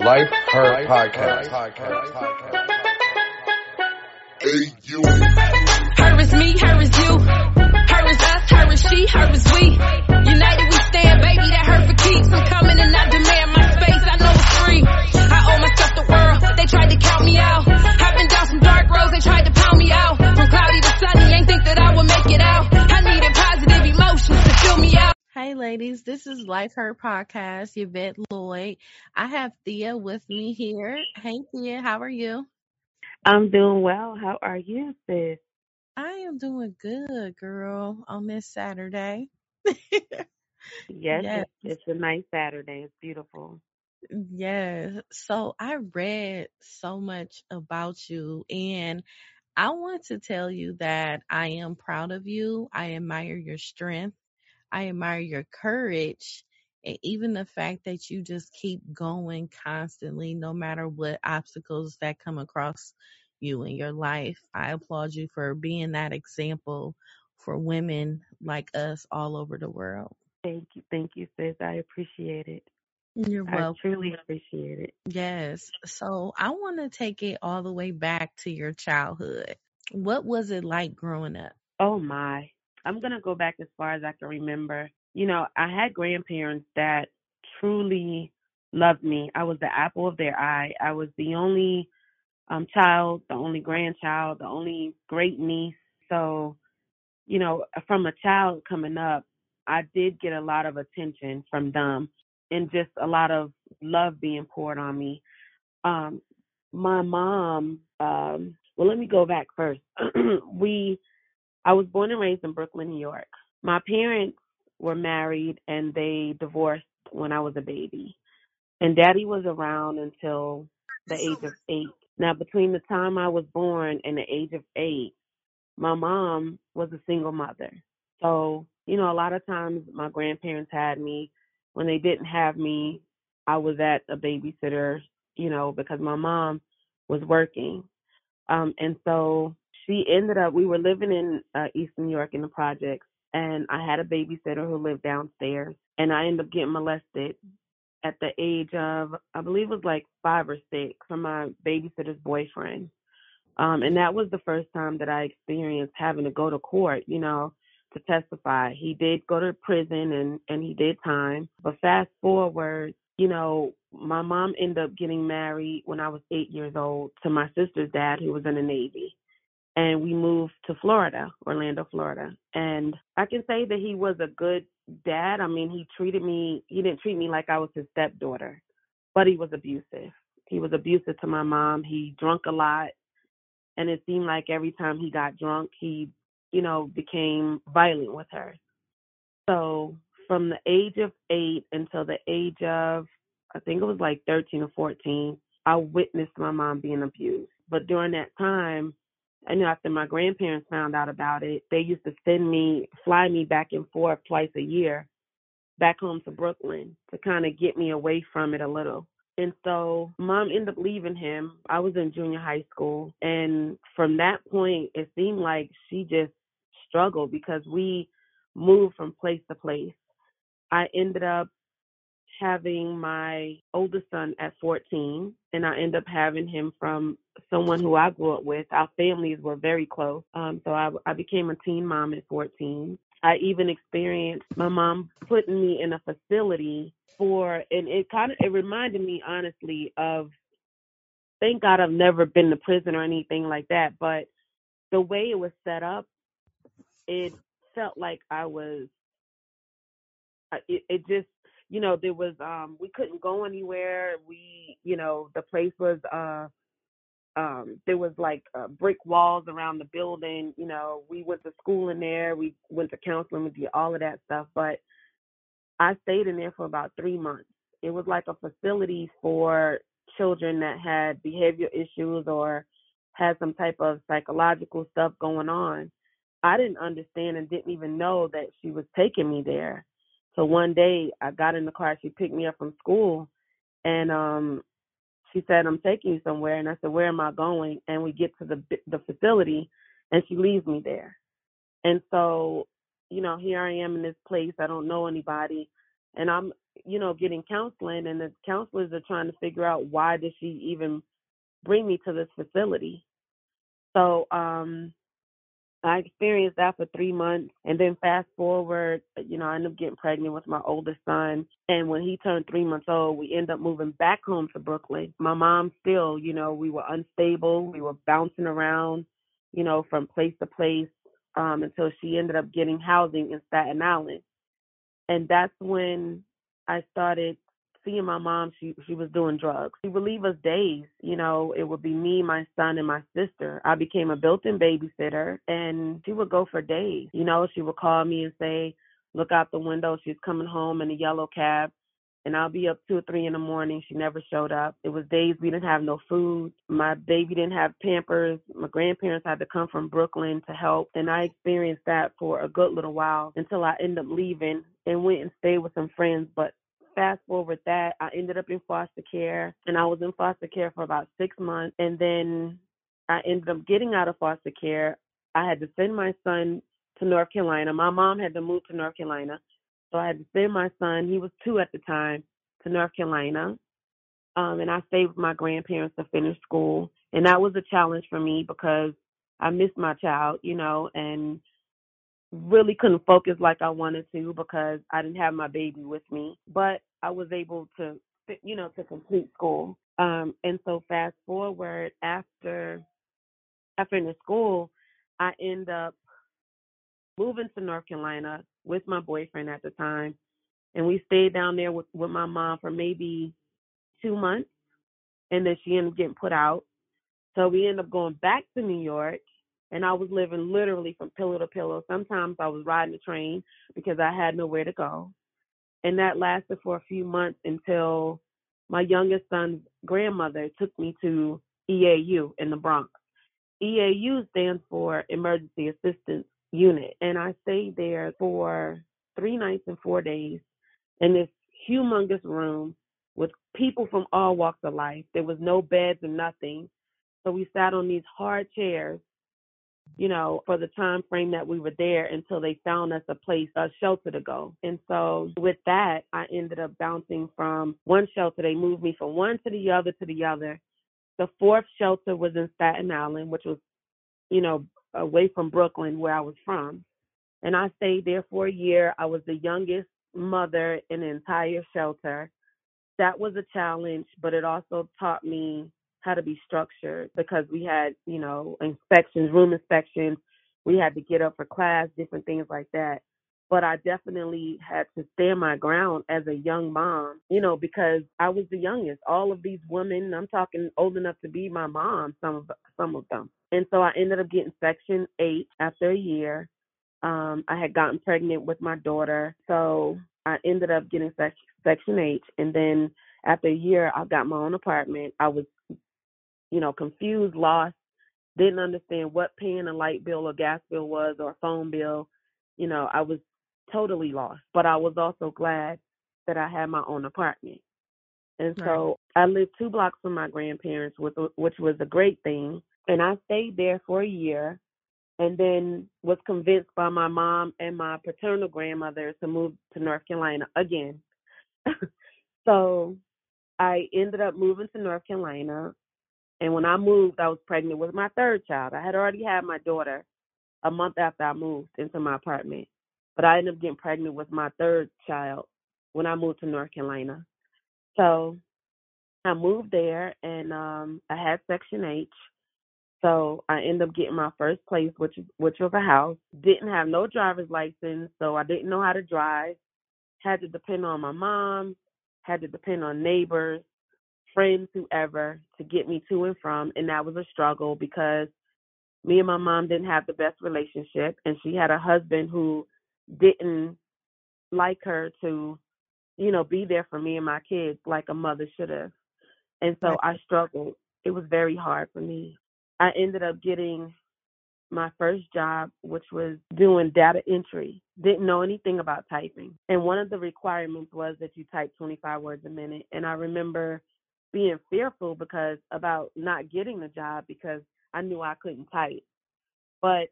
Life Her Podcast. Hey, you. Her is me, her is you. Her is us, her is she, her is we. United we stand, baby, that hurt for keeps. I'm coming and I demand my space, I know it's free. I owe myself the world, they tried to count me out. Ladies, this is Life Her Podcast, Yvette Lloyd. I have Thea with me here. Hey Thea, how are you? I'm doing well. How are you, sis? I am doing good, girl, on this Saturday. Yes, yes, it's a nice Saturday. It's beautiful. yes. So I read so much about you and I want to tell you that I am proud of you. I admire your strength. I admire your courage and even the fact that you just keep going constantly, no matter what obstacles that come across you in your life. I applaud you for being that example for women like us all over the world. Thank you. Thank you, sis. I appreciate it. You're I welcome. truly appreciate it. Yes. So I want to take it all the way back to your childhood. What was it like growing up? Oh, my. I'm going to go back as far as I can remember. You know, I had grandparents that truly loved me. I was the apple of their eye. I was the only um, child, the only grandchild, the only great niece. So, you know, from a child coming up, I did get a lot of attention from them and just a lot of love being poured on me. Um, my mom, um, well, let me go back first. we, I was born and raised in Brooklyn, New York. My parents were married and they divorced when I was a baby. And daddy was around until the age of eight. Now, between the time I was born and the age of eight, my mom was a single mother. So, you know, a lot of times my grandparents had me. When they didn't have me, I was at a babysitter, you know, because my mom was working. Um, and so she ended up, we were living in uh, East New York in the projects, and I had a babysitter who lived downstairs, and I ended up getting molested at the age of, I believe it was like five or six from my babysitter's boyfriend. Um, and that was the first time that I experienced having to go to court, you know, to testify. He did go to prison and, and he did time. But fast forward, you know, my mom ended up getting married when I was eight years old to my sister's dad, who was in the Navy. And we moved to Florida, Orlando, Florida. And I can say that he was a good dad. I mean, he treated me, he didn't treat me like I was his stepdaughter, but he was abusive. He was abusive to my mom. He drank a lot and it seemed like every time he got drunk he you know became violent with her so from the age of eight until the age of i think it was like thirteen or fourteen i witnessed my mom being abused but during that time Know after my grandparents found out about it, they used to send me, fly me back and forth twice a year back home to Brooklyn to kind of get me away from it a little. And so mom ended up leaving him. I was in junior high school. And from that point, it seemed like she just struggled because we moved from place to place. I ended up having my oldest son at 14, and I end up having him from someone who I grew up with. Our families were very close. Um, so I, I became a teen mom at 14. I even experienced my mom putting me in a facility for, and it kind of it reminded me honestly of. Thank God I've never been to prison or anything like that, but the way it was set up, it felt like I was. It, it just, you know, there was um we couldn't go anywhere. We, you know, the place was uh um there was like uh, brick walls around the building you know we went to school in there we went to counseling we did all of that stuff but i stayed in there for about three months. It was like a facility for children that had behavior issues or had some type of psychological stuff going on. I didn't understand and didn't even know that she was taking me there so one day i got in the car she picked me up from school and um she said, I'm taking you somewhere. And I said, Where am I going? And we get to the the facility and she leaves me there. And so, you know, here I am in this place. I don't know anybody. and I'm, you know, getting counseling, and the counselors are trying to figure out why did she even bring me to this facility. So, um, I experienced that for three months, and then fast forward, you know, I ended up getting pregnant with my oldest son, and when he turned three months old, we ended up moving back home to Brooklyn. My mom still, you know, we were unstable, we were bouncing around, you know, from place to place, um, until she ended up getting housing in Staten Island, and that's when I started seeing my mom, she she was doing drugs. She would leave us days, you know, it would be me, my son, and my sister. I became a built-in babysitter, and she would go for days. You know, she would call me and say, "Look out the window, she's coming home in a yellow cab." And I'll be up two or three in the morning. She never showed up. It was days we didn't have no food. My baby didn't have Pampers. My grandparents had to come from Brooklyn to help. And I experienced that for a good little while until I ended up leaving and went and stayed with some friends. But fast forward that I ended up in foster care and I was in foster care for about six months and then I ended up getting out of foster care. I had to send my son to North Carolina. My mom had to move to North Carolina. So I had to send my son, he was two at the time, to North Carolina. Um, and I stayed with my grandparents to finish school. And that was a challenge for me because I missed my child, you know, and really couldn't focus like I wanted to because I didn't have my baby with me. But I was able to, you know, to complete school. Um, and so fast forward after I finished school, I end up moving to North Carolina with my boyfriend at the time, and we stayed down there with with my mom for maybe two months, and then she ended up getting put out. So we ended up going back to New York, and I was living literally from pillow to pillow. Sometimes I was riding the train because I had nowhere to go and that lasted for a few months until my youngest son's grandmother took me to EAU in the Bronx. EAU stands for Emergency Assistance Unit, and I stayed there for three nights and four days in this humongous room with people from all walks of life. There was no beds or nothing. So we sat on these hard chairs you know, for the time frame that we were there until they found us a place, a shelter to go. And so with that, I ended up bouncing from one shelter. They moved me from one to the other to the other. The fourth shelter was in Staten Island, which was, you know, away from Brooklyn where I was from. And I stayed there for a year. I was the youngest mother in the entire shelter. That was a challenge, but it also taught me how to be structured because we had, you know, inspections, room inspections. We had to get up for class, different things like that. But I definitely had to stand my ground as a young mom, you know, because I was the youngest. All of these women, I'm talking old enough to be my mom, some of some of them. And so I ended up getting section eight after a year. Um, I had gotten pregnant with my daughter, so I ended up getting sec- section eight, and then after a year, I got my own apartment. I was you know, confused, lost, didn't understand what paying a light bill or gas bill was or a phone bill. You know, I was totally lost. But I was also glad that I had my own apartment. And so right. I lived two blocks from my grandparents, which was a great thing. And I stayed there for a year and then was convinced by my mom and my paternal grandmother to move to North Carolina again. so I ended up moving to North Carolina and when I moved, I was pregnant with my third child. I had already had my daughter a month after I moved into my apartment. But I ended up getting pregnant with my third child when I moved to North Carolina. So I moved there and um I had section eight. So I ended up getting my first place which which was a house. Didn't have no driver's license, so I didn't know how to drive. Had to depend on my mom, had to depend on neighbors friends, whoever, to get me to and from. And that was a struggle because me and my mom didn't have the best relationship. And she had a husband who didn't like her to, you know, be there for me and my kids like a mother should have. And so I struggled. It was very hard for me. I ended up getting my first job, which was doing data entry. Didn't know anything about typing. And one of the requirements was that you type 25 words a minute. And I remember being fearful because about not getting the job because I knew I couldn't type. But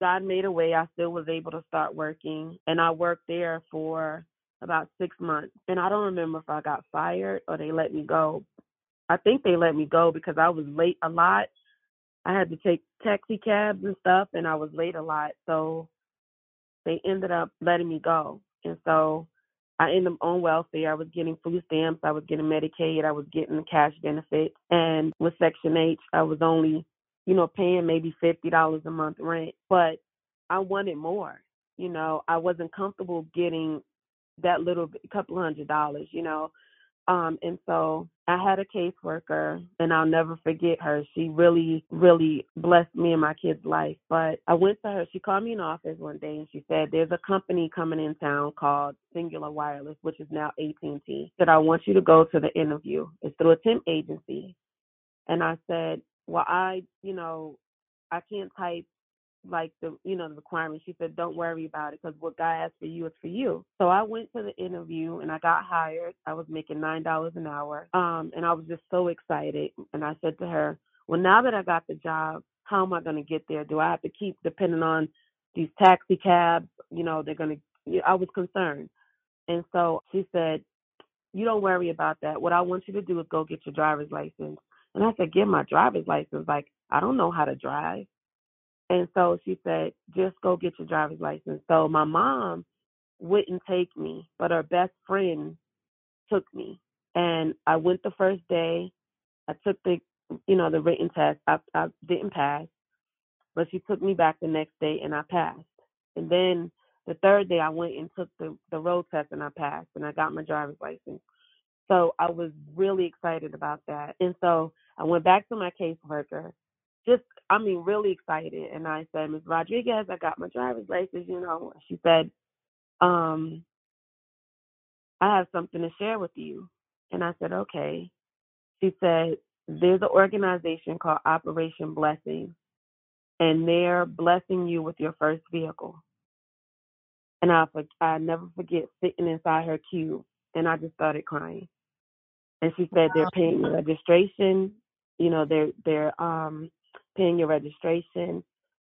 God made a way. I still was able to start working, and I worked there for about six months. And I don't remember if I got fired or they let me go. I think they let me go because I was late a lot. I had to take taxi cabs and stuff, and I was late a lot. So they ended up letting me go. And so I ended up on welfare. I was getting food stamps. I was getting Medicaid. I was getting cash benefits. And with Section eight, I was only, you know, paying maybe $50 a month rent. But I wanted more. You know, I wasn't comfortable getting that little couple hundred dollars, you know. Um, and so I had a caseworker, and I'll never forget her. She really, really blessed me and my kid's life. But I went to her. She called me in office one day, and she said, "There's a company coming in town called Cingular Wireless, which is now AT&T. That I want you to go to the interview. It's through a temp agency." And I said, "Well, I, you know, I can't type like the you know the requirements. She said, "Don't worry about it because what God has for you is for you." So I went to the interview and I got hired. I was making nine dollars an hour, um, and I was just so excited. And I said to her, "Well, now that I got the job, how am I going to get there? Do I have to keep depending on these taxi cabs? You know, they're going to." I was concerned, and so she said, "You don't worry about that. What I want you to do is go get your driver's license." And I said, "Get my driver's license? Like I don't know how to drive." And so she said, just go get your driver's license. So my mom wouldn't take me, but her best friend took me. And I went the first day. I took the, you know, the written test. I, I didn't pass, but she took me back the next day and I passed. And then the third day I went and took the, the road test and I passed and I got my driver's license. So I was really excited about that. And so I went back to my caseworker just I mean, really excited. And I said, Ms. Rodriguez, I got my driver's license, you know. She said, um, I have something to share with you. And I said, okay. She said, there's an organization called Operation Blessing, and they're blessing you with your first vehicle. And I, I never forget sitting inside her cube, and I just started crying. And she said they're paying registration, you know, they're they're um paying your registration.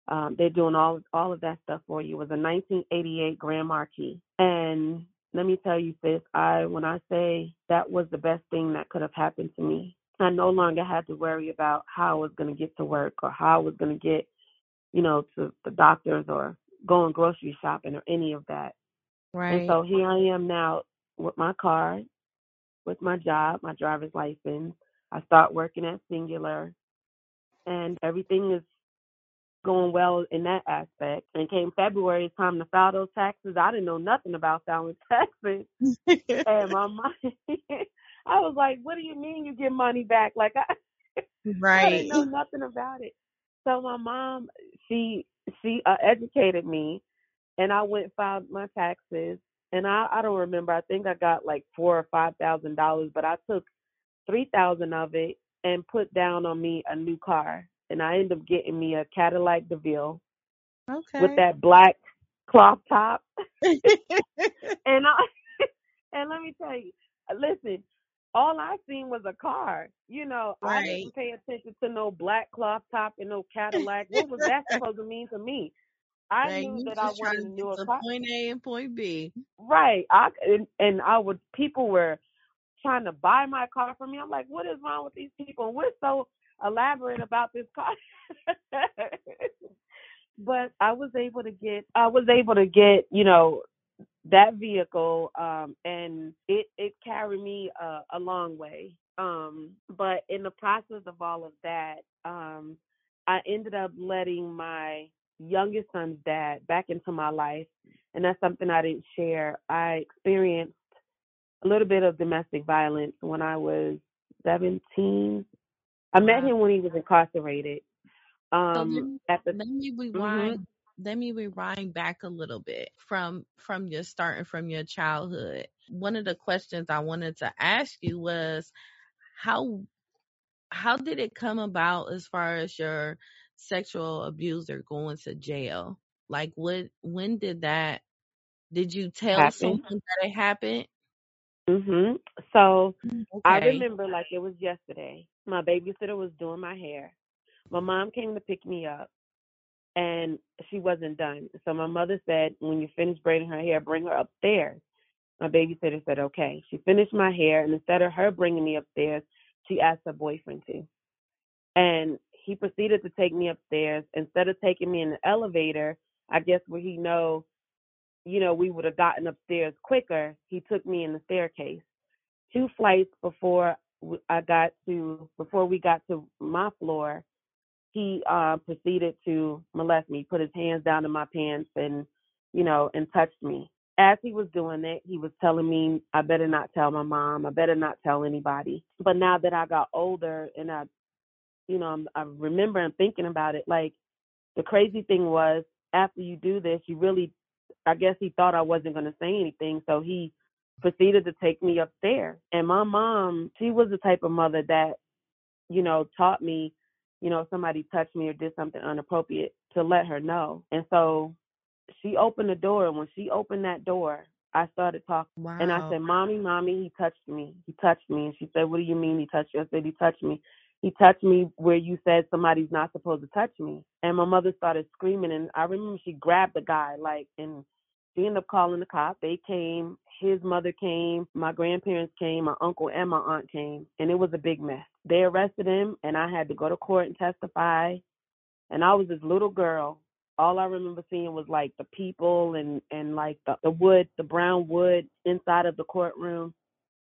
Um, they're doing all all of that stuff for you. It was a 1988 Grand Marquis, and let me tell you, sis, I when I say that was the best thing that could have happened to me. I no longer had to worry about how I was going to get to work or how I was going to get, you know, to the doctors or going grocery shopping or any of that. Right. And so here I am now with my car, with my job, my driver's license. I start working at Cingular and everything is going well in that aspect. And came February, it's time to file those taxes. I didn't know nothing about filing taxes. and my mom, I was like, what do you mean you get money back? Like, I, right. I didn't know nothing about it. So my mom, she, she uh, educated me and I went filed my taxes. And I, I don't remember. I think I got like four or five thousand dollars, but I took three thousand of it and put down on me a new car. And I ended up getting me a Cadillac DeVille okay. with that black cloth top. and I and let me tell you, listen, all I seen was a car. You know, right. I didn't pay attention to no black cloth top and no Cadillac. what was that supposed to mean to me? I right. knew you that I wanted to a newer car. Point A and point B. Right. I and, and I would people were trying to buy my car from me. I'm like, what is wrong with these people? We're so elaborate about this car. but I was able to get I was able to get, you know, that vehicle um and it it carried me a, a long way. Um but in the process of all of that, um I ended up letting my youngest son's dad back into my life and that's something I didn't share. I experienced a little bit of domestic violence when I was 17. I met him when he was incarcerated. So Um, let, at the let me hmm rewind. Let me rewind back a little bit from from your starting from your childhood. One of the questions I wanted to ask you was how how did it come about as far as your sexual abuser going to jail? Like what when did that did you tell happened. someone that it happened? Mhm. So I Okay. remember like it was yesterday. My babysitter was doing my hair. My mom came to pick me up, and she wasn't done. So my mother said, "When you finish braiding her hair, bring her upstairs." My babysitter said, okay. She finished my hair, and instead of her bringing me upstairs, she asked her boyfriend to. And he proceeded to take me upstairs. Instead of taking me in the elevator, I guess where he know, you know, we would have gotten upstairs quicker, he took me in the staircase. Two flights before I got to, before we got to my floor, he uh, proceeded to molest me, put his hands down in my pants and, you know, and touched me. As he was doing it, he was telling me I better not tell my mom, I better not tell anybody. But now that I got older and I, you know, I'm, I remember and thinking about it, like the crazy thing was after you do this, you really, I guess he thought I wasn't going to say anything, so he proceeded to take me upstairs. And my mom, she was the type of mother that, you know, taught me you know, somebody touched me or did something inappropriate to let her know. And so she opened the door. And when she opened that door, I started talking. Wow. And I said, Mommy, Mommy, he touched me. He touched me. And she said, What do you mean he touched you? I said, He touched me. He touched me where you said somebody's not supposed to touch me. And my mother started screaming. And I remember she grabbed the guy, like, and she ended up calling the cop. They came. His mother came. My grandparents came. My uncle and my aunt came. And it was a big mess. They arrested him, and I had to go to court and testify. And I was this little girl. All I remember seeing was like the people and and like the, the wood, the brown wood inside of the courtroom.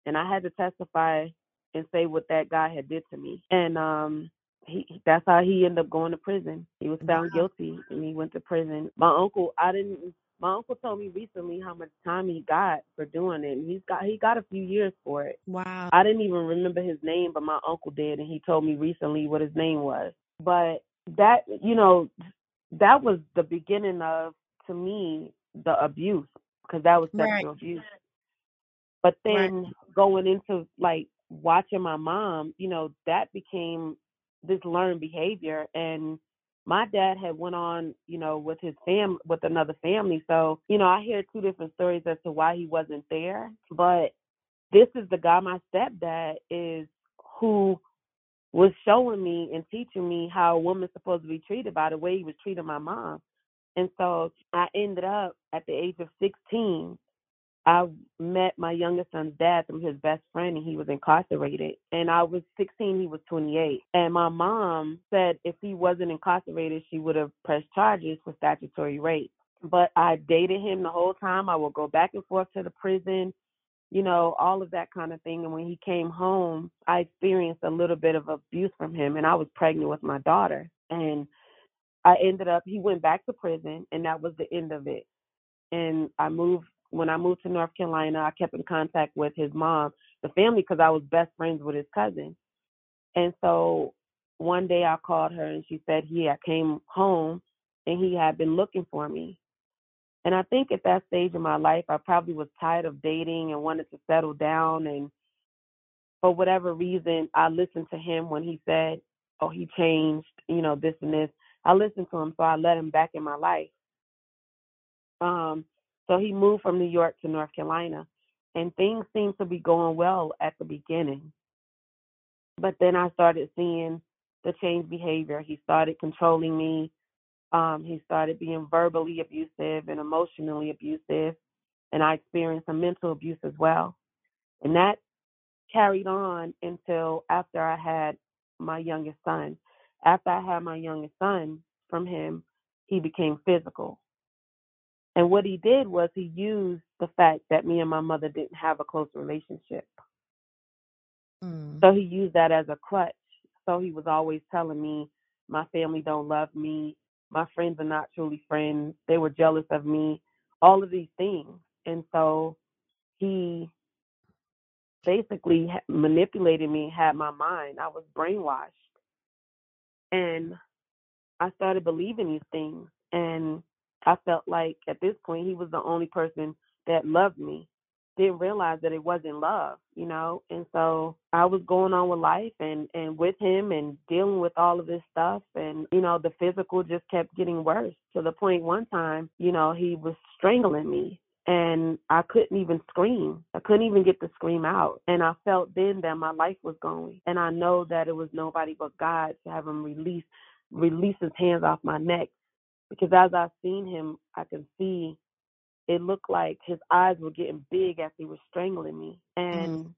And I had to testify and say what that guy had did to me. And um he that's how he ended up going to prison. He was found Wow. guilty and he went to prison. My uncle, I didn't my uncle told me recently how much time he got for doing it. And he's got he got a few years for it. Wow. I didn't even remember his name, but my uncle did, and he told me recently what his name was. But that, you know, that was the beginning of, to me, the abuse, because that was Right. sexual abuse. But Right. then going into like watching my mom, you know, that became this learned behavior, and my dad had went on, you know, with his fam with another family. So, you know, I hear two different stories as to why he wasn't there, but this is the guy my stepdad is who was showing me and teaching me how a woman's supposed to be treated by the way he was treating my mom. And so I ended up at the age of 16, I met my youngest son's dad through his best friend, and he was incarcerated. And I was 16, he was 28. And my mom said if he wasn't incarcerated, she would have pressed charges for statutory rape. But I dated him the whole time. I would go back and forth to the prison you know, all of that kind of thing. And when he came home, I experienced a little bit of abuse from him, and I was pregnant with my daughter. And I ended up, he went back to prison, and that was the end of it. And I moved, when I moved to North Carolina, I kept in contact with his mom, the family, because I was best friends with his cousin. And so one day I called her, and she said he had came home, and he had been looking for me. And I think at that stage in my life, I probably was tired of dating and wanted to settle down. And for whatever reason, I listened to him when he said, Oh, he changed, you know, this and this. I listened to him, so I let him back in my life. Um, so he moved from New York to North Carolina, and things seemed to be going well at the beginning. But then I started seeing the changed behavior. He started controlling me. Um, he started being verbally abusive and emotionally abusive, and I experienced some mental abuse as well. And that carried on until after I had my youngest son. After I had my youngest son from him, he became physical. And what he did was he used the fact that me and my mother didn't have a close relationship. Mm. So he used that as a crutch. So he was always telling me, my family don't love me, my friends are not truly friends, they were jealous of me, all of these things. And so he basically manipulated me, had my mind. I was brainwashed. And I started believing these things. And I felt like at this point he was the only person that loved me. Didn't realize that it wasn't love, you know. And so I was going on with life and and with him and dealing with all of this stuff and you know the physical just kept getting worse to the point one time, you know, he was strangling me and I couldn't even scream. I couldn't even get the scream out. And I felt then that my life was going. And I know that it was nobody but God to have him release release his hands off my neck. Because as I've seen him, I can see it looked like his eyes were getting big as he was strangling me. And Mm.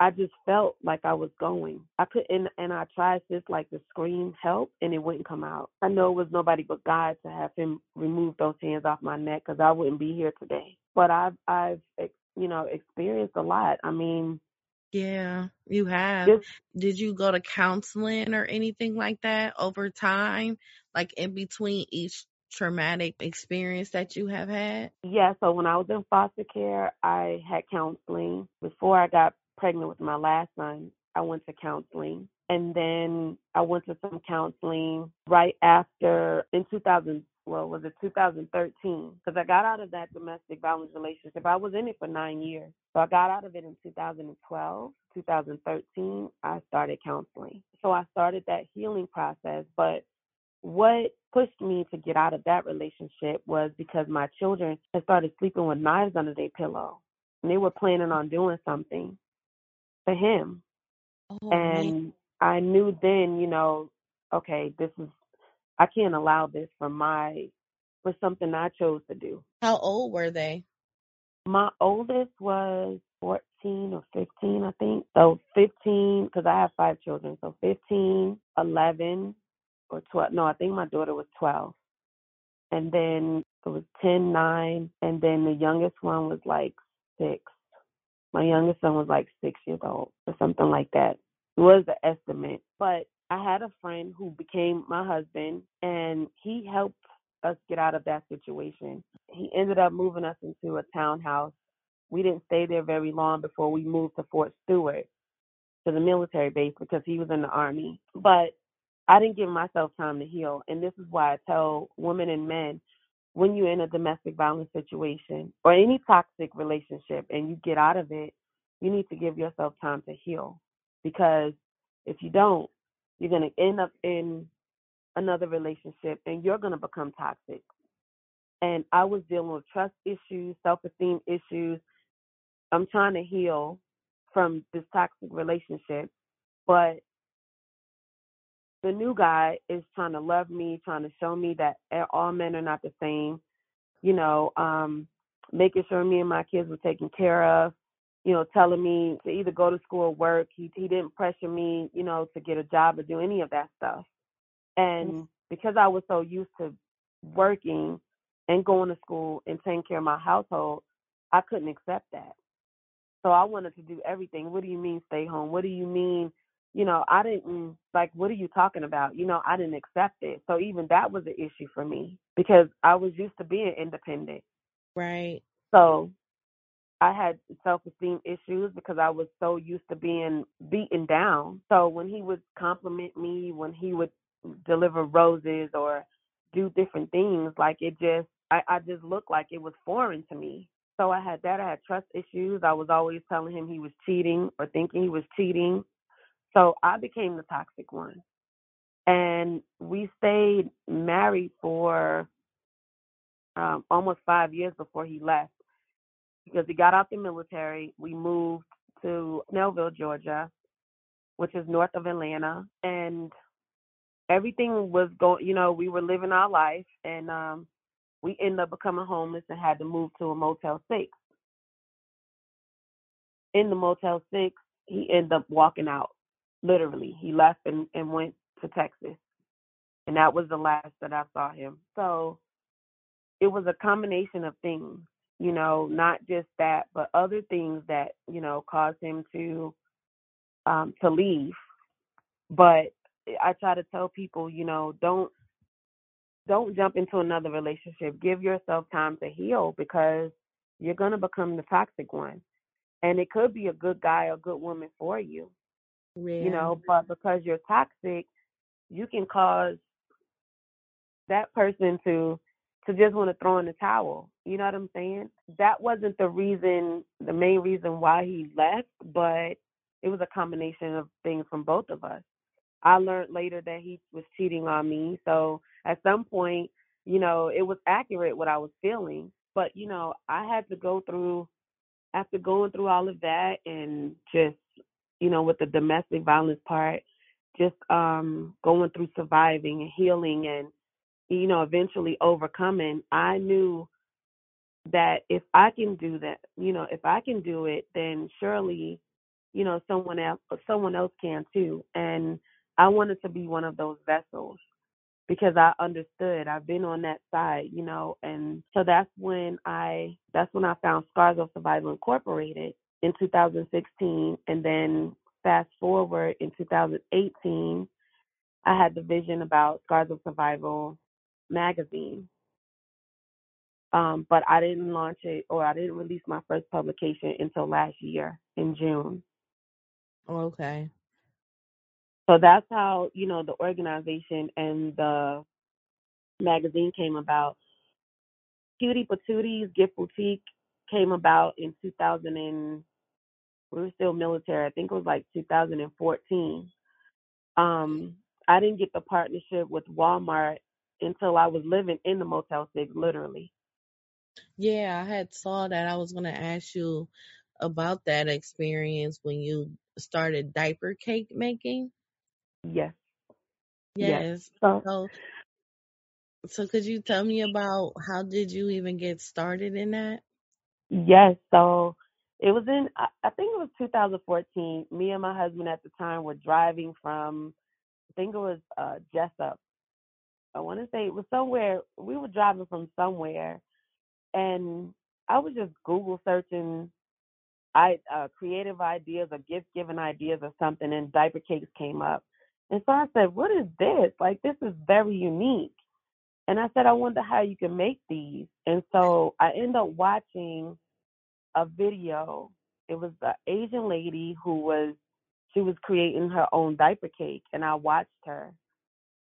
I just felt like I was going. I couldn't, and I tried just like to scream help, and it wouldn't come out. I know it was nobody but God to have him remove those hands off my neck because I wouldn't be here today. But I've, I've, you know, experienced a lot. I mean, Yeah, you have. just Did you go to counseling or anything like that over time, like in between each traumatic experience that you have had? yeah. So when I was in foster care, I had counseling before I got pregnant with my last son. I went to counseling, and then I went to some counseling right after in 2000. Well, was it 2013? Because I got out of that domestic violence relationship. I was in it for nine years. So I got out of it in 2012. 2013, I started counseling. So I started that healing process. But what pushed me to get out of that relationship was because my children had started sleeping with knives under their pillow. And they were planning on doing something for him. Oh man, And I knew then, you know, okay, this is I can't allow this for my for something I chose to do. how old were they? My oldest was 14 or 15, I think. So 15, because I have five children. So 15, 11, or 12. No, I think my daughter was 12. And then it was 10, 9. And then the youngest one was like six. My youngest son was like six years old or something like that. It was the estimate. But I had a friend who became my husband, and he helped us get out of that situation. He ended up moving us into a townhouse. We didn't stay there very long before we moved to Fort Stewart to the military base because he was in the army. But I didn't give myself time to heal. And this is why I tell women and men when you're in a domestic violence situation or any toxic relationship and you get out of it, you need to give yourself time to heal. Because if you don't, you're going to end up in another relationship and you're going to become toxic. And I was dealing with trust issues, self esteem issues. I'm trying to heal from this toxic relationship, but the new guy is trying to love me, trying to show me that all men are not the same, you know, um, making sure me and my kids were taken care of, you know, telling me to either go to school or work. He he didn't pressure me, you know, to get a job or do any of that stuff. And because I was so used to working and going to school and taking care of my household, I couldn't accept that. So I wanted to do everything. What do you mean stay home? What do you mean you know, I didn't like what are you talking about? You know, I didn't accept it. So even that was an issue for me because I was used to being independent. Right. So I had self esteem issues because I was so used to being beaten down. So when he would compliment me, when he would deliver roses or do different things, like it just I, I just looked like it was foreign to me. So I had that. I had trust issues. I was always telling him he was cheating or thinking he was cheating. So I became the toxic one. And we stayed married for um, almost five years before he left because he got out the military. We moved to Snellville, Georgia, which is north of Atlanta. And everything was going, you know, we were living our life. And um, we ended up becoming homeless and had to move to a Motel 6. In the Motel 6, he ended up walking out literally he left and, and went to texas. And that was the last that i saw him. So it was a combination of things you know not just that but other things that you know caused him to um to leave. But i try to tell people you know don't don't jump into another relationship. Give yourself time to heal because you're going to become the toxic one. And it could be a good guy or good woman for you Yeah. you know, but because you're toxic, you can cause that person to to just want to throw in the towel. You know what I'm saying? That wasn't the reason, the main reason why he left, but it was a combination of things from both of us. I learned later that he was cheating on me, so at some point, you know, it was accurate what I was feeling, but you know, I had to go through after going through all of that and just you know, with the domestic violence part, just um going through surviving and healing and you know, eventually overcoming, I knew that if I can do that, you know, if I can do it, then surely, you know, someone else someone else can too. And I wanted to be one of those vessels because I understood. I've been on that side, you know, and so that's when I that's when I found Scars of Survival Incorporated in 2016 and then fast forward in 2018 I had the vision about Scars of Survival magazine. Um, but I didn't launch it or I didn't release my first publication until last year in June. Okay. So that's how, you know, the organization and the magazine came about. Cutie Patooties Gift Boutique came about in 2000 and we were still military. I think it was like 2014. Um, I didn't get the partnership with Walmart until I was living in the Motel 6, literally. Yeah, I had saw that. I was gonna ask you about that experience when you started diaper cake making. Yes, yes. Yes. So So, so could you tell me about how did you even get started in that? Yes, so it was in I think it was 2014. Me and my husband at the time were driving from I think it was uh Jesup. I want to say it was somewhere we were driving from somewhere and I was just Google searching I uh creative ideas or gift giving ideas or something and diaper cakes came up. And so I said, What is this? Like this is very unique. And I said, I wonder how you can make these. And so I end up watching a video. It was an Asian lady who was she was creating her own diaper cake and I watched her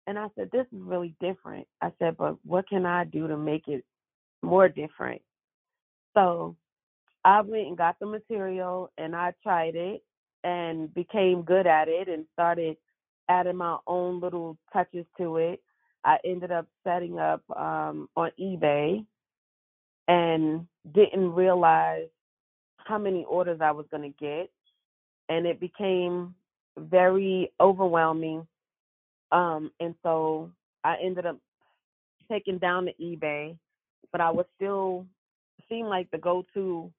and I said, This is really different. I said, but what can I do to make it more different? So I went and got the material and I tried it and became good at it and started adding my own little touches to it. I ended up setting up um on eBay and didn't realize how many orders I was going to get and it became very overwhelming. Um and so I ended up taking down the eBay but I was still seemed like the go-to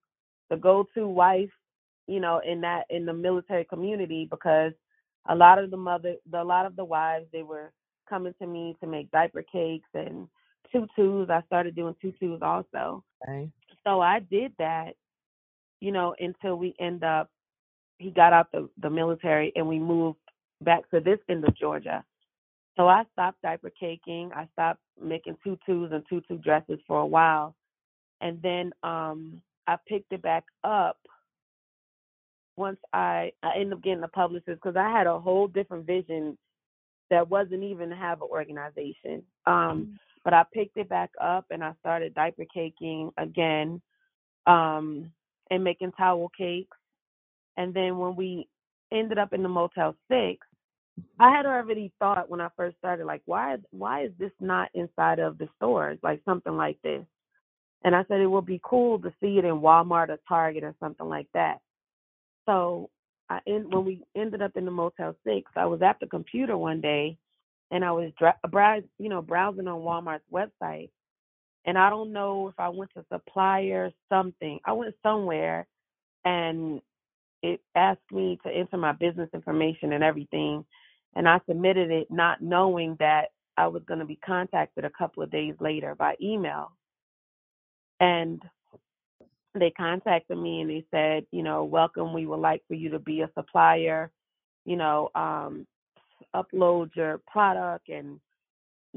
the go-to wife you know in that in the military community because a lot of the mother the, a lot of the wives they were coming to me to make diaper cakes and tutus. I started doing tutus also. Okay. so I did that you know until we end up he got out the the military and we moved back to this end of Georgia. So I stopped diaper caking. I stopped making tutus and tutu dresses for a while. And then um I picked it back up once I I ended up getting a publicist because I had a whole different vision that wasn't even to have an organization. Um, but I picked it back up and I started diaper caking again, um, and making towel cakes. And then when we ended up in the Motel Six, I had already thought when I first started, like, why why is this not inside of the stores, like something like this? And I said it would be cool to see it in Walmart or Target or something like that. So I when we ended up in the Motel Six, I was at the computer one day, and I was dra- you know, browsing on Walmart's website, and I don't know if I went to supplier something. I went somewhere, and it asked me to enter my business information and everything, and I submitted it, not knowing that I was going to be contacted a couple of days later by email, and they contacted me and they said, you know, welcome. We would like for you to be a supplier. You know, um, upload your product and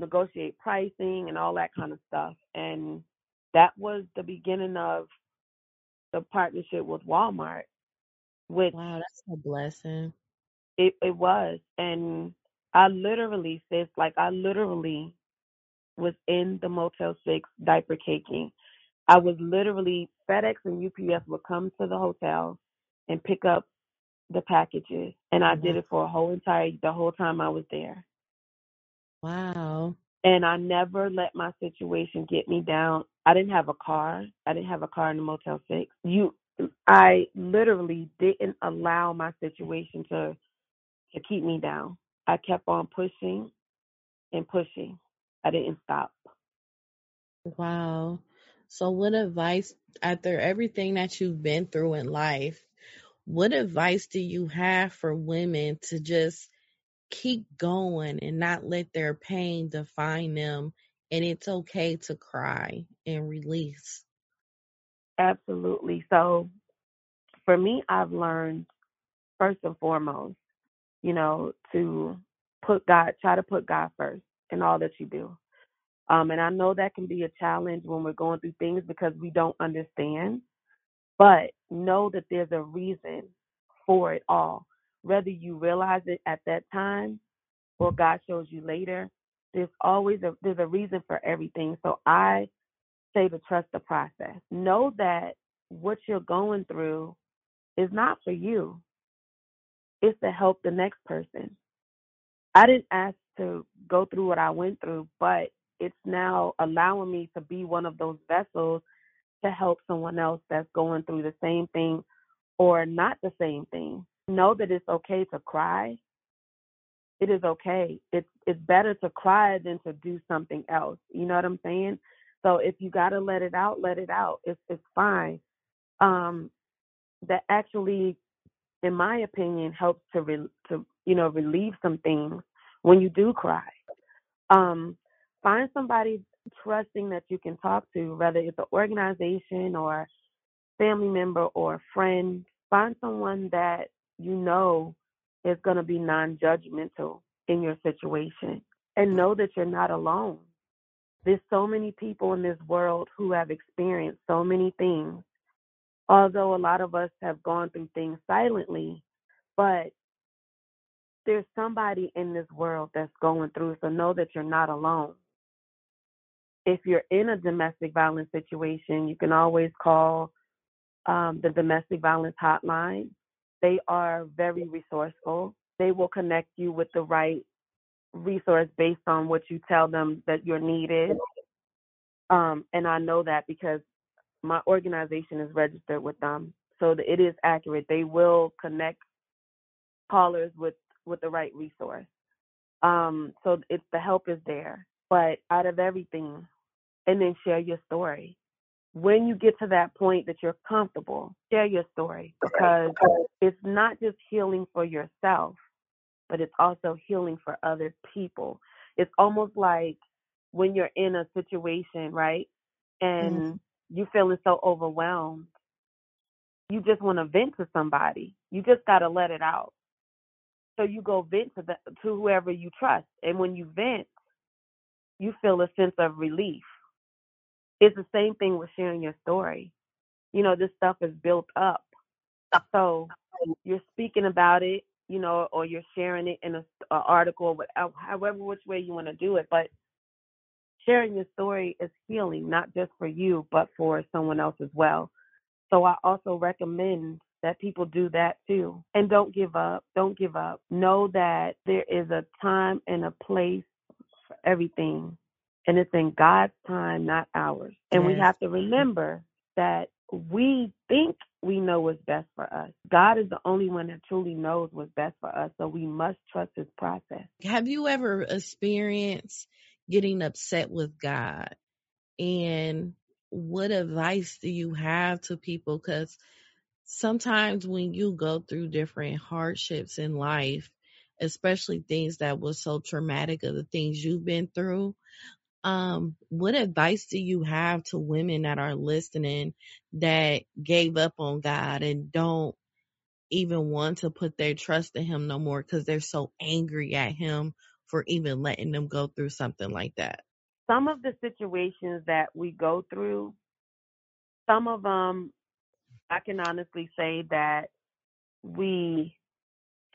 negotiate pricing and all that kind of stuff. And that was the beginning of the partnership with Walmart, which Wow, that's a blessing. it, it was. And I literally, sis, like I literally was in the Motel 6 diaper caking. I was literally, FedEx and UPS would come to the hotel and pick up the packages. And I did it for a whole entire, the whole time I was there. Wow. And I never let my situation get me down. I didn't have a car. I didn't have a car in the Motel 6. You, I literally didn't allow my situation to, to keep me down. I kept on pushing and pushing. I didn't stop. Wow. So, what advice, after everything that you've been through in life, what advice do you have for women to just keep going and not let their pain define them? And it's okay to cry and release. Absolutely. So for me, I've learned first and foremost, you know, to put God, try to put God first in all that you do. Um, and I know that can be a challenge when we're going through things because we don't understand, but know that there's a reason for it all. Whether you realize it at that time or God shows you later, there's always a there's a reason for everything. So I say to trust the process. Know that what you're going through is not for you. It's to help the next person. I didn't ask to go through what I went through, but it's now allowing me to be one of those vessels to help someone else that's going through the same thing or not the same thing. Know that it's okay to cry. It is okay. It's it's better to cry than to do something else. You know what I'm saying? So if you got to let it out, let it out. It's it's fine. Um, that actually, in my opinion, helps to re- to you know relieve some things when you do cry. Um, find somebody trusting that you can talk to, whether it's an organization or family member or a friend. Find someone that you know is going to be non-judgmental in your situation, and know that you're not alone there's so many people in this world who have experienced so many things. Although a lot of us have gone through things silently, but there's somebody in this world that's going through. So know that you're not alone. If you're in a domestic violence situation, you can always call um, the domestic violence hotline. They are very resourceful. They will connect you with the right resource based on what you tell them that your need is. Um, and I know that because my organization is registered with them, so that it is accurate. They will connect callers with with the right resource. Um, so it's the help is there. But out of everything, and then share your story. When you get to that point that you're comfortable, share your story because it's not just healing for yourself, but it's also healing for other people. It's almost like when you're in a situation, right? And mm-hmm. you feeling so overwhelmed, you just want to vent to somebody. You just got to let it out. So you go vent to the, to whoever you trust, and when you vent, you feel a sense of relief. It's the same thing with sharing your story. You know, this stuff is built up. So you're speaking about it, you know, or you're sharing it in a, a article, whatever, however which way you want to do it. But sharing your story is healing, not just for you, but for someone else as well. So I also recommend that people do that too. And don't give up. Don't give up. Know that there is a time and a place for everything. And it's in God's time, not ours. And yes. we have to remember that we think we know what's best for us. God is the only one that truly knows what's best for us. So we must trust his process. Have you ever experienced getting upset with God? And what advice do you have to people? Because sometimes when you go through different hardships in life, especially things that were so traumatic of the things you've been through, um, what advice do you have to women that are listening that gave up on God and don't even want to put their trust in Him no more because they're so angry at Him for even letting them go through something like that? Some of the situations that we go through, some of them, I can honestly say that we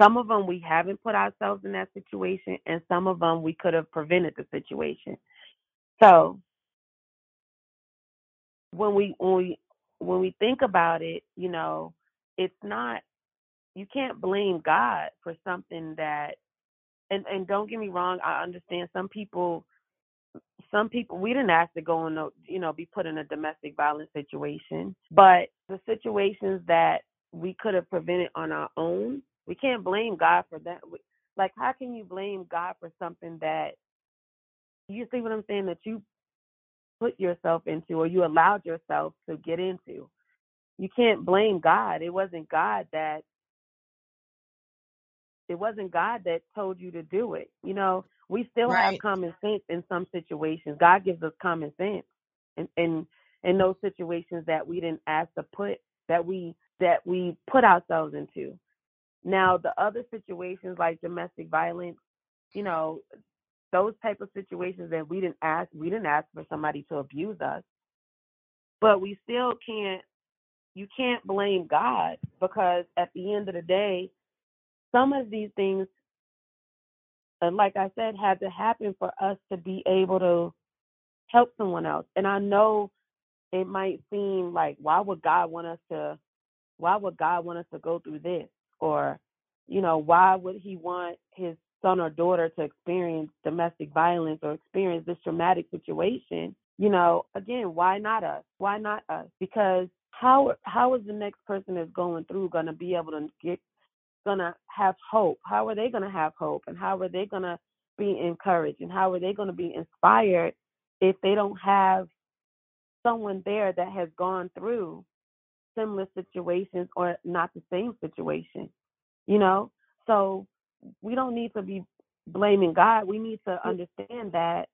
some of them we haven't put ourselves in that situation and some of them we could have prevented the situation so when we when we when we think about it, you know, it's not you can't blame God for something that and and don't get me wrong, I understand some people some people we didn't ask to go in a you know be put in a domestic violence situation but the situations that we could have prevented on our own we can't blame god for that like how can you blame god for something that you see what i'm saying that you put yourself into or you allowed yourself to get into. You can't blame God. It wasn't God that it wasn't God that told you to do it. You know, we still have common sense in some situations. God gives us common sense in in, in those situations that we didn't ask to put that we that we put ourselves into. Now the other situations like domestic violence, you know, those type of situations that we didn't ask we didn't ask for somebody to abuse us. But we still can't you can't blame God because at the end of the day, some of these things uh, like I said, had to happen for us to be able to help someone else. And I know it might seem like, why would God want us to? Why would God want us to go through this? Or, you know, why would He want His son or daughter to experience domestic violence or experience this traumatic situation? You know, again, why not us? Why not us? Because how how is the next person that's going through going to be able to get going to have hope? How are they going to have hope? And how are they going to be encouraged? And how are they going to be inspired if they don't have someone there that has gone through similar situations or not the same situation? You know? So we don't need to be blaming God. We need to understand that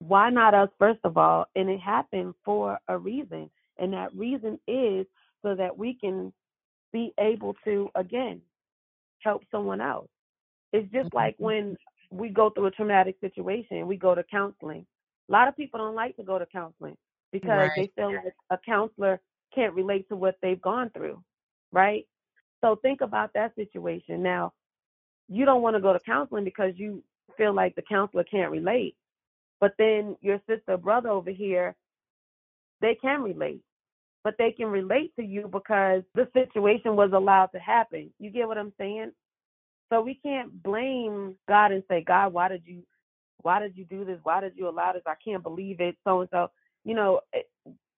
why not us, first of all? And it happened for a reason. And that reason is so that we can be able to, again, help someone else. It's just mm-hmm. like when we go through a traumatic situation, we go to counseling. A lot of people don't like to go to counseling because Right. they feel like a counselor can't relate to what they've gone through, right? So think about that situation. Now, you don't want to go to counseling because you feel like the counselor can't relate. But then your sister or brother over here, they can relate. But they can relate to you because the situation was allowed to happen. You get what I'm saying? So we can't blame God and say, God, why did you why did you do this? Why did you allow this? I can't believe it. So and so. You know,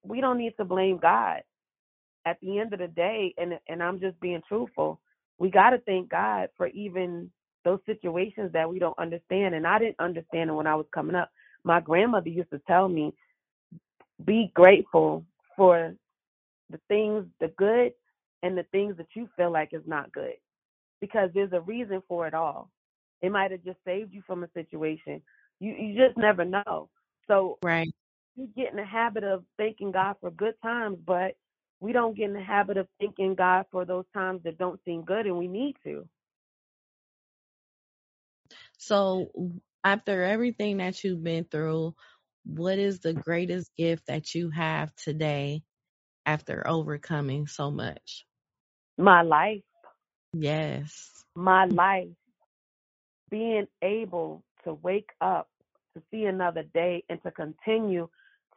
we don't need to blame God. At the end of the day, and and I'm just being truthful, we got to thank God for even those situations that we don't understand. And I didn't understand it when I was coming up. My grandmother used to tell me, be grateful for the things, the good, and the things that you feel like is not good because there's a reason for it all. It might have just saved you from a situation. You you just never know. So Right. you get in the habit of thanking God for good times, but we don't get in the habit of thanking God for those times that don't seem good, and we need to. So after everything that you've been through, what is the greatest gift that you have today after overcoming so much? My life, Yes. my mm. life, being able to wake up to see another day and to continue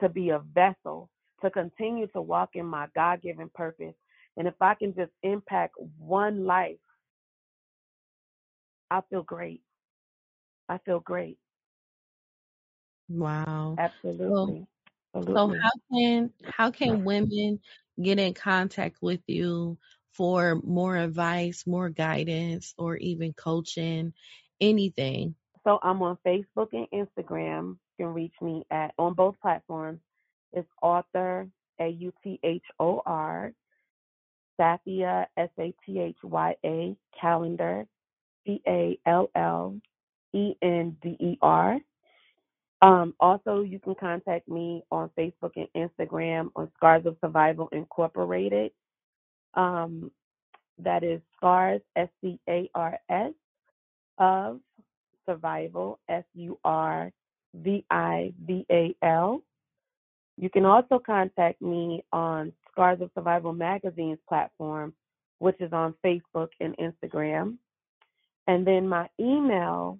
to be a vessel, to continue to walk in my God given purpose. And if I can just impact one life, I feel great. I feel great. Wow. So Absolutely. so how can how can women get in contact with you for more advice, more guidance, or even coaching, anything? So I'm on Facebook and Instagram. You can reach me at on both platforms. It's author A U T H O R Sathya S A T H Y A Callender C A L L E N D E R. Um, also, you can contact me on Facebook and Instagram on Scars of Survival Incorporated. Um, that is Scars S C A R S of Survival S U R V I V A L. You can also contact me on Scars of Survival Magazine's platform, which is on Facebook and Instagram. And then my email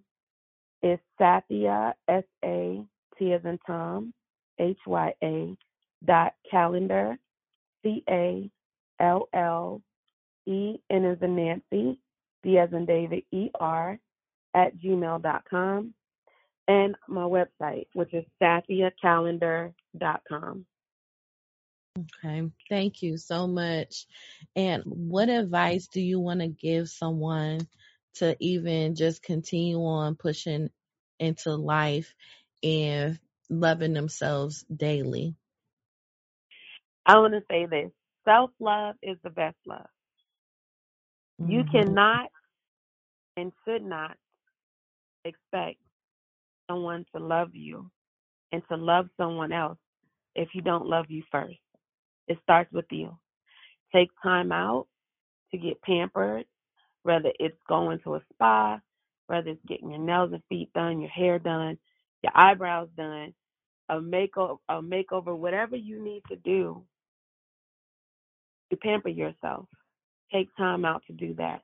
is Sathya, S A T as in Tom, H Y A dot Callender, C A L L E N as in Nancy, D as in David, E R, at gmail dot com. And my website, which is dot com. Okay. Thank you so much. And what advice do you want to give someone to even just continue on pushing into life and loving themselves daily? I want to say this self love is the best love. You Mhm. cannot and should not expect someone to love you and to love someone else if you don't love you first. It starts with you. Take time out to get pampered, whether it's going to a spa, whether it's getting your nails and feet done, your hair done, your eyebrows done, a makeover, a makeover, whatever you need to do to pamper yourself. Take time out to do that.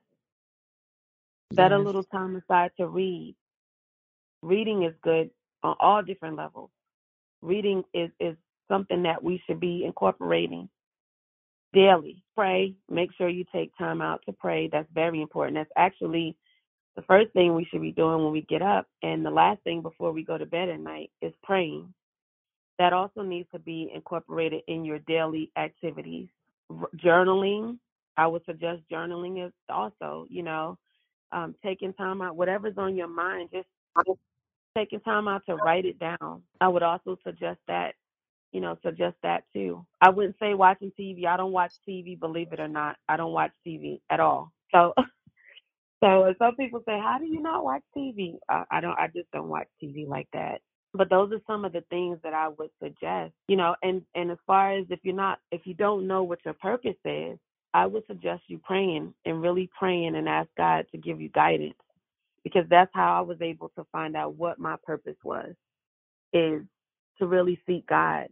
Set a little time aside to read. Reading is good on all different levels. Reading is, is something that we should be incorporating daily. Pray. Make sure you take time out to pray. That's very important. That's actually the first thing we should be doing when we get up. And the last thing before we go to bed at night is praying. That also needs to be incorporated in your daily activities. R- Journaling. I would suggest journaling is also, you know, um, taking time out, whatever's on your mind, just taking time out to write it down. I would also suggest that, you know, suggest that too. I wouldn't say watching TV. I don't watch TV, believe it or not. I don't watch TV at all. So, so some people say, how do you not watch TV? I, I don't. I just don't watch TV like that. But those are some of the things that I would suggest. You know, and and as far as if you're not, if you don't know what your purpose is, I would suggest you praying and really praying and ask God to give you guidance because that's how I was able to find out what my purpose was is to really seek God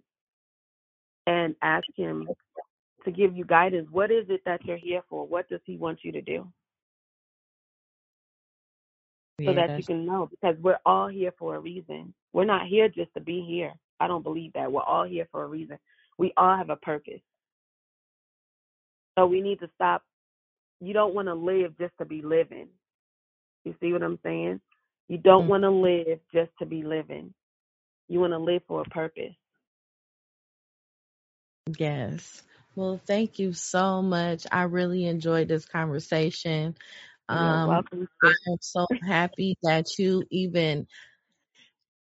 and ask him to give you guidance. What is it that you're here for? What does he want you to do? So that you can know because we're all here for a reason. We're not here just to be here. I don't believe that. We're all here for a reason. We all have a purpose. So we need to stop. You don't want to live just to be living. You see what I'm saying? You don't Mm. want to live just to be living. You want to live for a purpose. yes. Well, thank you so much. I really enjoyed this conversation. You're Um, welcome. I am so happy that you even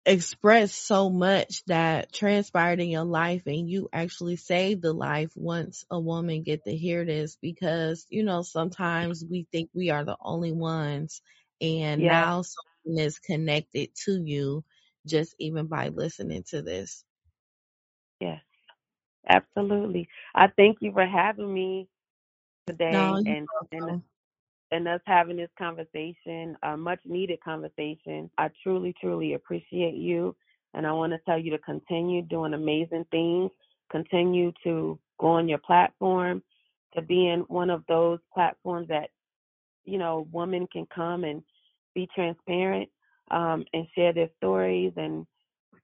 expressed so much that transpired in your life and you actually saved the life once a woman get to hear this because you know sometimes we think we are the only ones and Yes, now someone is connected to you just even by listening to this. Yes, absolutely. I thank you for having me today you're and and and us having this conversation, a much needed conversation. I truly, truly appreciate you. And I want to tell you to continue doing amazing things, continue to go on your platform, to be in one of those platforms that, you know, women can come and be transparent um, and share their stories and,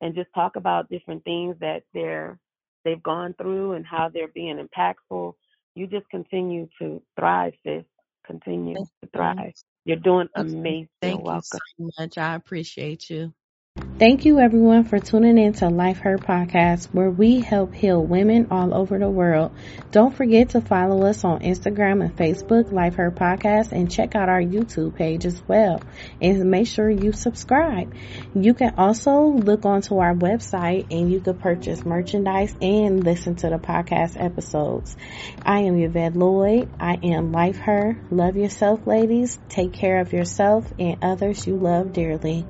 and just talk about different things that they're they've gone through and how they're being impactful. You just continue to thrive, sis. Continue thank to you thrive. You're doing amazing. You're thank you welcome. so much i appreciate you Thank you everyone for tuning in to Life Her Podcast, where we help heal women all over the world. Don't forget to follow us on Instagram and Facebook, Life Her Podcast, and check out our YouTube page as well. And make sure you subscribe. You can also look onto our website and you can purchase merchandise and listen to the podcast episodes. I am Yvette Lloyd. I am Life Her. Love yourself, ladies. Take care of yourself and others you love dearly.